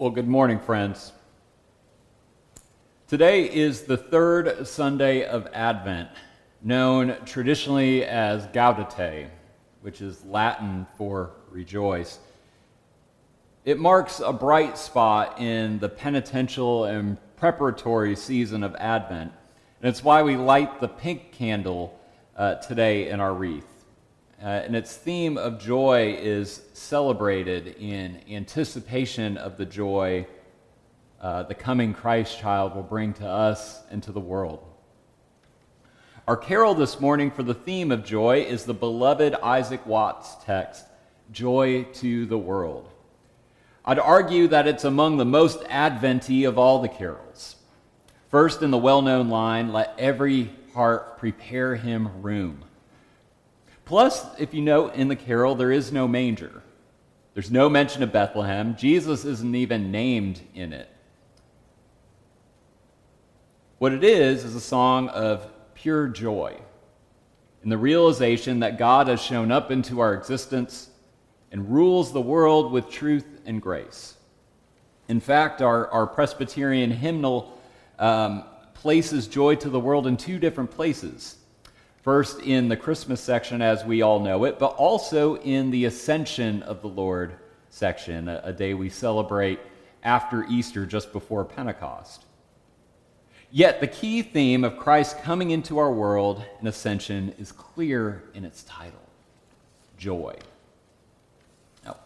Well, good morning, friends. Today is the third Sunday of Advent, known traditionally as Gaudete, which is Latin for rejoice. It marks a bright spot in the penitential and preparatory season of Advent, and it's why we light the pink candle uh, today in our wreath. Uh, and its theme of joy is celebrated in anticipation of the joy uh, the coming Christ child will bring to us and to the world. Our carol this morning for the theme of joy is the beloved Isaac Watts text, Joy to the World. I'd argue that it's among the most adventy of all the carols. First, in the well known line, let every heart prepare him room. Plus, if you note in the carol, there is no manger. There's no mention of Bethlehem. Jesus isn't even named in it. What it is, is a song of pure joy in the realization that God has shown up into our existence and rules the world with truth and grace. In fact, our, our Presbyterian hymnal um, places joy to the world in two different places. First, in the Christmas section, as we all know it, but also in the Ascension of the Lord section, a, a day we celebrate after Easter, just before Pentecost. Yet, the key theme of Christ coming into our world in Ascension is clear in its title joy. Now,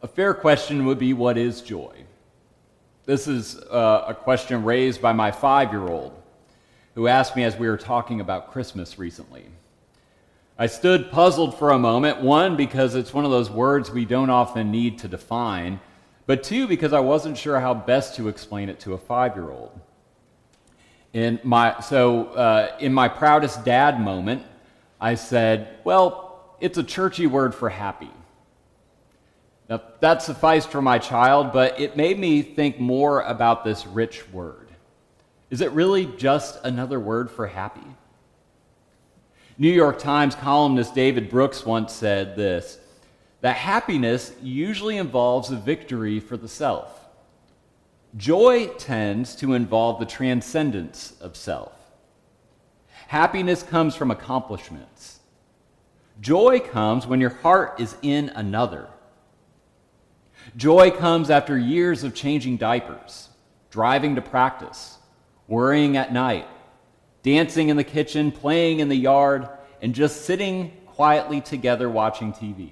a fair question would be what is joy? This is uh, a question raised by my five year old who asked me as we were talking about Christmas recently. I stood puzzled for a moment, one, because it's one of those words we don't often need to define, but two, because I wasn't sure how best to explain it to a five year old. In my, so, uh, in my proudest dad moment, I said, Well, it's a churchy word for happy. Now, that sufficed for my child, but it made me think more about this rich word. Is it really just another word for happy? New York Times columnist David Brooks once said this that happiness usually involves a victory for the self. Joy tends to involve the transcendence of self. Happiness comes from accomplishments. Joy comes when your heart is in another. Joy comes after years of changing diapers, driving to practice, worrying at night, dancing in the kitchen, playing in the yard, and just sitting quietly together watching TV.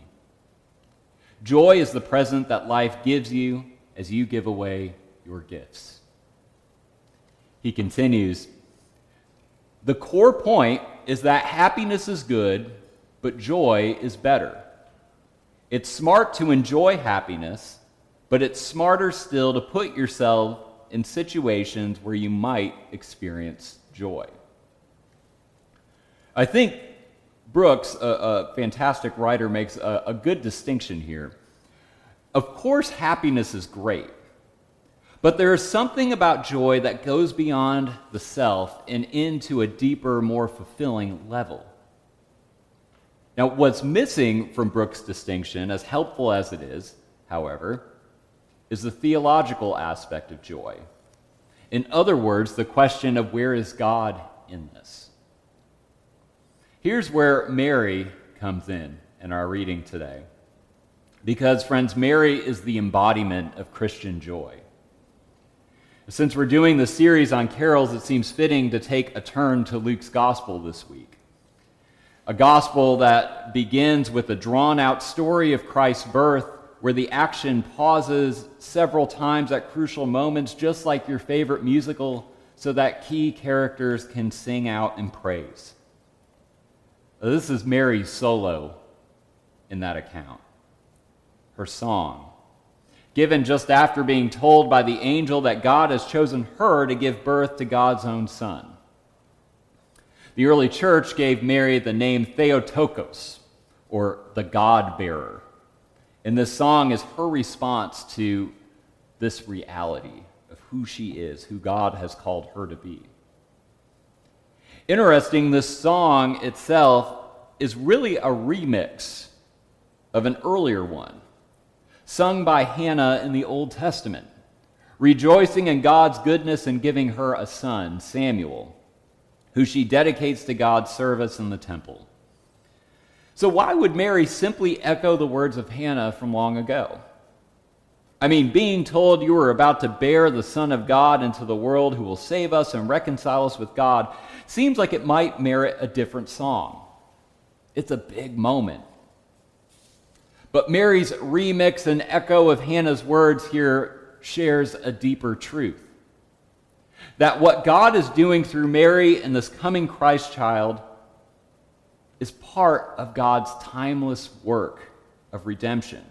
Joy is the present that life gives you as you give away your gifts. He continues The core point is that happiness is good, but joy is better. It's smart to enjoy happiness, but it's smarter still to put yourself in situations where you might experience joy. I think Brooks, a, a fantastic writer, makes a, a good distinction here. Of course, happiness is great, but there is something about joy that goes beyond the self and into a deeper, more fulfilling level. Now, what's missing from Brooks' distinction, as helpful as it is, however, is the theological aspect of joy. In other words, the question of where is God in this? Here's where Mary comes in in our reading today. Because, friends, Mary is the embodiment of Christian joy. Since we're doing the series on carols, it seems fitting to take a turn to Luke's gospel this week. A gospel that begins with a drawn out story of Christ's birth where the action pauses several times at crucial moments, just like your favorite musical, so that key characters can sing out in praise. This is Mary's solo in that account, her song, given just after being told by the angel that God has chosen her to give birth to God's own son. The early church gave Mary the name Theotokos, or the God bearer. And this song is her response to this reality of who she is, who God has called her to be. Interesting, this song itself is really a remix of an earlier one. sung by Hannah in the Old Testament, rejoicing in God's goodness and giving her a son, Samuel, who she dedicates to God's service in the temple. So, why would Mary simply echo the words of Hannah from long ago? I mean, being told you were about to bear the Son of God into the world who will save us and reconcile us with God seems like it might merit a different song. It's a big moment. But Mary's remix and echo of Hannah's words here shares a deeper truth. That what God is doing through Mary and this coming Christ child is part of God's timeless work of redemption.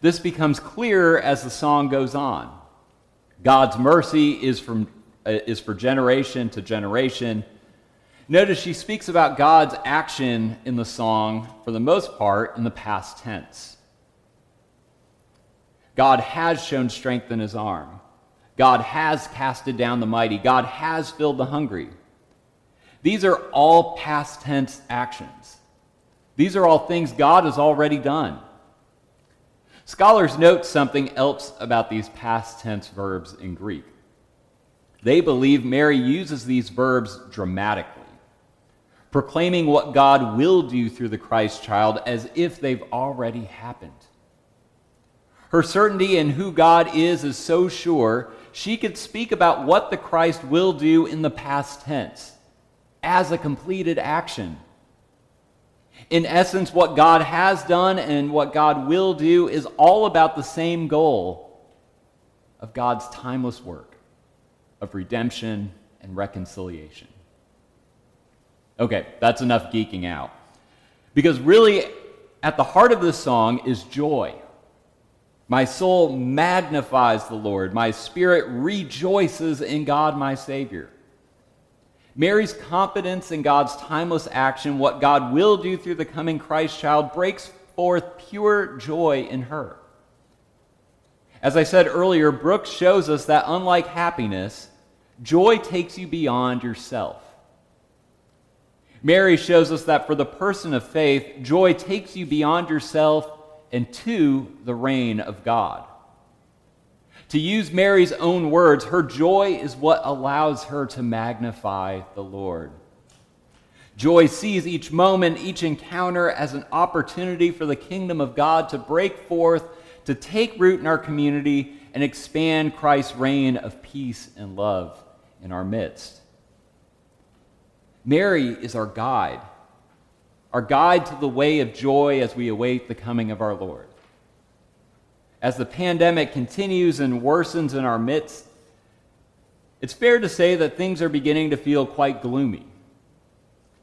This becomes clearer as the song goes on. God's mercy is, from, uh, is for generation to generation. Notice she speaks about God's action in the song, for the most part, in the past tense. God has shown strength in his arm. God has casted down the mighty. God has filled the hungry. These are all past tense actions. These are all things God has already done. Scholars note something else about these past tense verbs in Greek. They believe Mary uses these verbs dramatically, proclaiming what God will do through the Christ child as if they've already happened. Her certainty in who God is is so sure, she could speak about what the Christ will do in the past tense as a completed action. In essence, what God has done and what God will do is all about the same goal of God's timeless work of redemption and reconciliation. Okay, that's enough geeking out. Because really, at the heart of this song is joy. My soul magnifies the Lord, my spirit rejoices in God, my Savior. Mary's confidence in God's timeless action, what God will do through the coming Christ child, breaks forth pure joy in her. As I said earlier, Brooks shows us that unlike happiness, joy takes you beyond yourself. Mary shows us that for the person of faith, joy takes you beyond yourself and to the reign of God. To use Mary's own words, her joy is what allows her to magnify the Lord. Joy sees each moment, each encounter as an opportunity for the kingdom of God to break forth, to take root in our community, and expand Christ's reign of peace and love in our midst. Mary is our guide, our guide to the way of joy as we await the coming of our Lord. As the pandemic continues and worsens in our midst, it's fair to say that things are beginning to feel quite gloomy.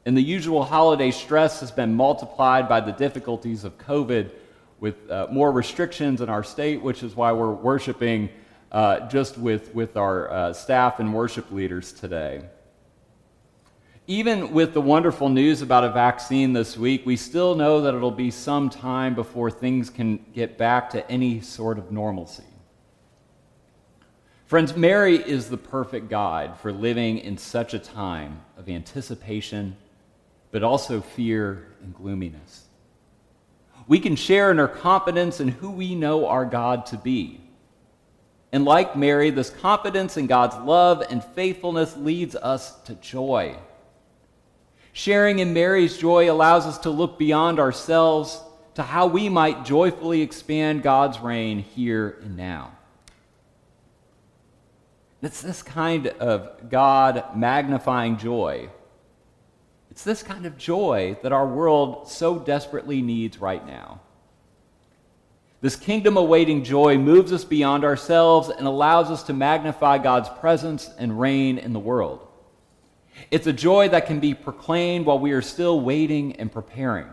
And the usual holiday stress has been multiplied by the difficulties of COVID with uh, more restrictions in our state, which is why we're worshiping uh, just with, with our uh, staff and worship leaders today. Even with the wonderful news about a vaccine this week, we still know that it'll be some time before things can get back to any sort of normalcy. Friends, Mary is the perfect guide for living in such a time of anticipation, but also fear and gloominess. We can share in her confidence in who we know our God to be. And like Mary, this confidence in God's love and faithfulness leads us to joy Sharing in Mary's joy allows us to look beyond ourselves to how we might joyfully expand God's reign here and now. It's this kind of God magnifying joy. It's this kind of joy that our world so desperately needs right now. This kingdom awaiting joy moves us beyond ourselves and allows us to magnify God's presence and reign in the world. It's a joy that can be proclaimed while we are still waiting and preparing.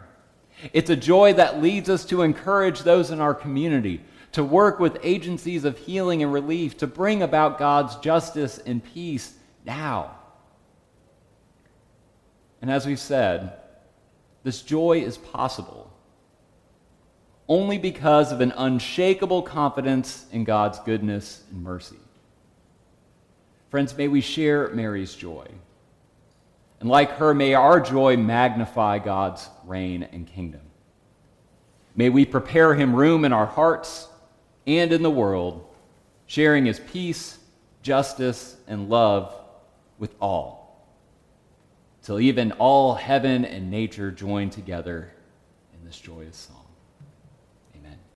It's a joy that leads us to encourage those in our community, to work with agencies of healing and relief, to bring about God's justice and peace now. And as we've said, this joy is possible only because of an unshakable confidence in God's goodness and mercy. Friends, may we share Mary's joy. And like her, may our joy magnify God's reign and kingdom. May we prepare him room in our hearts and in the world, sharing his peace, justice, and love with all, till even all heaven and nature join together in this joyous song.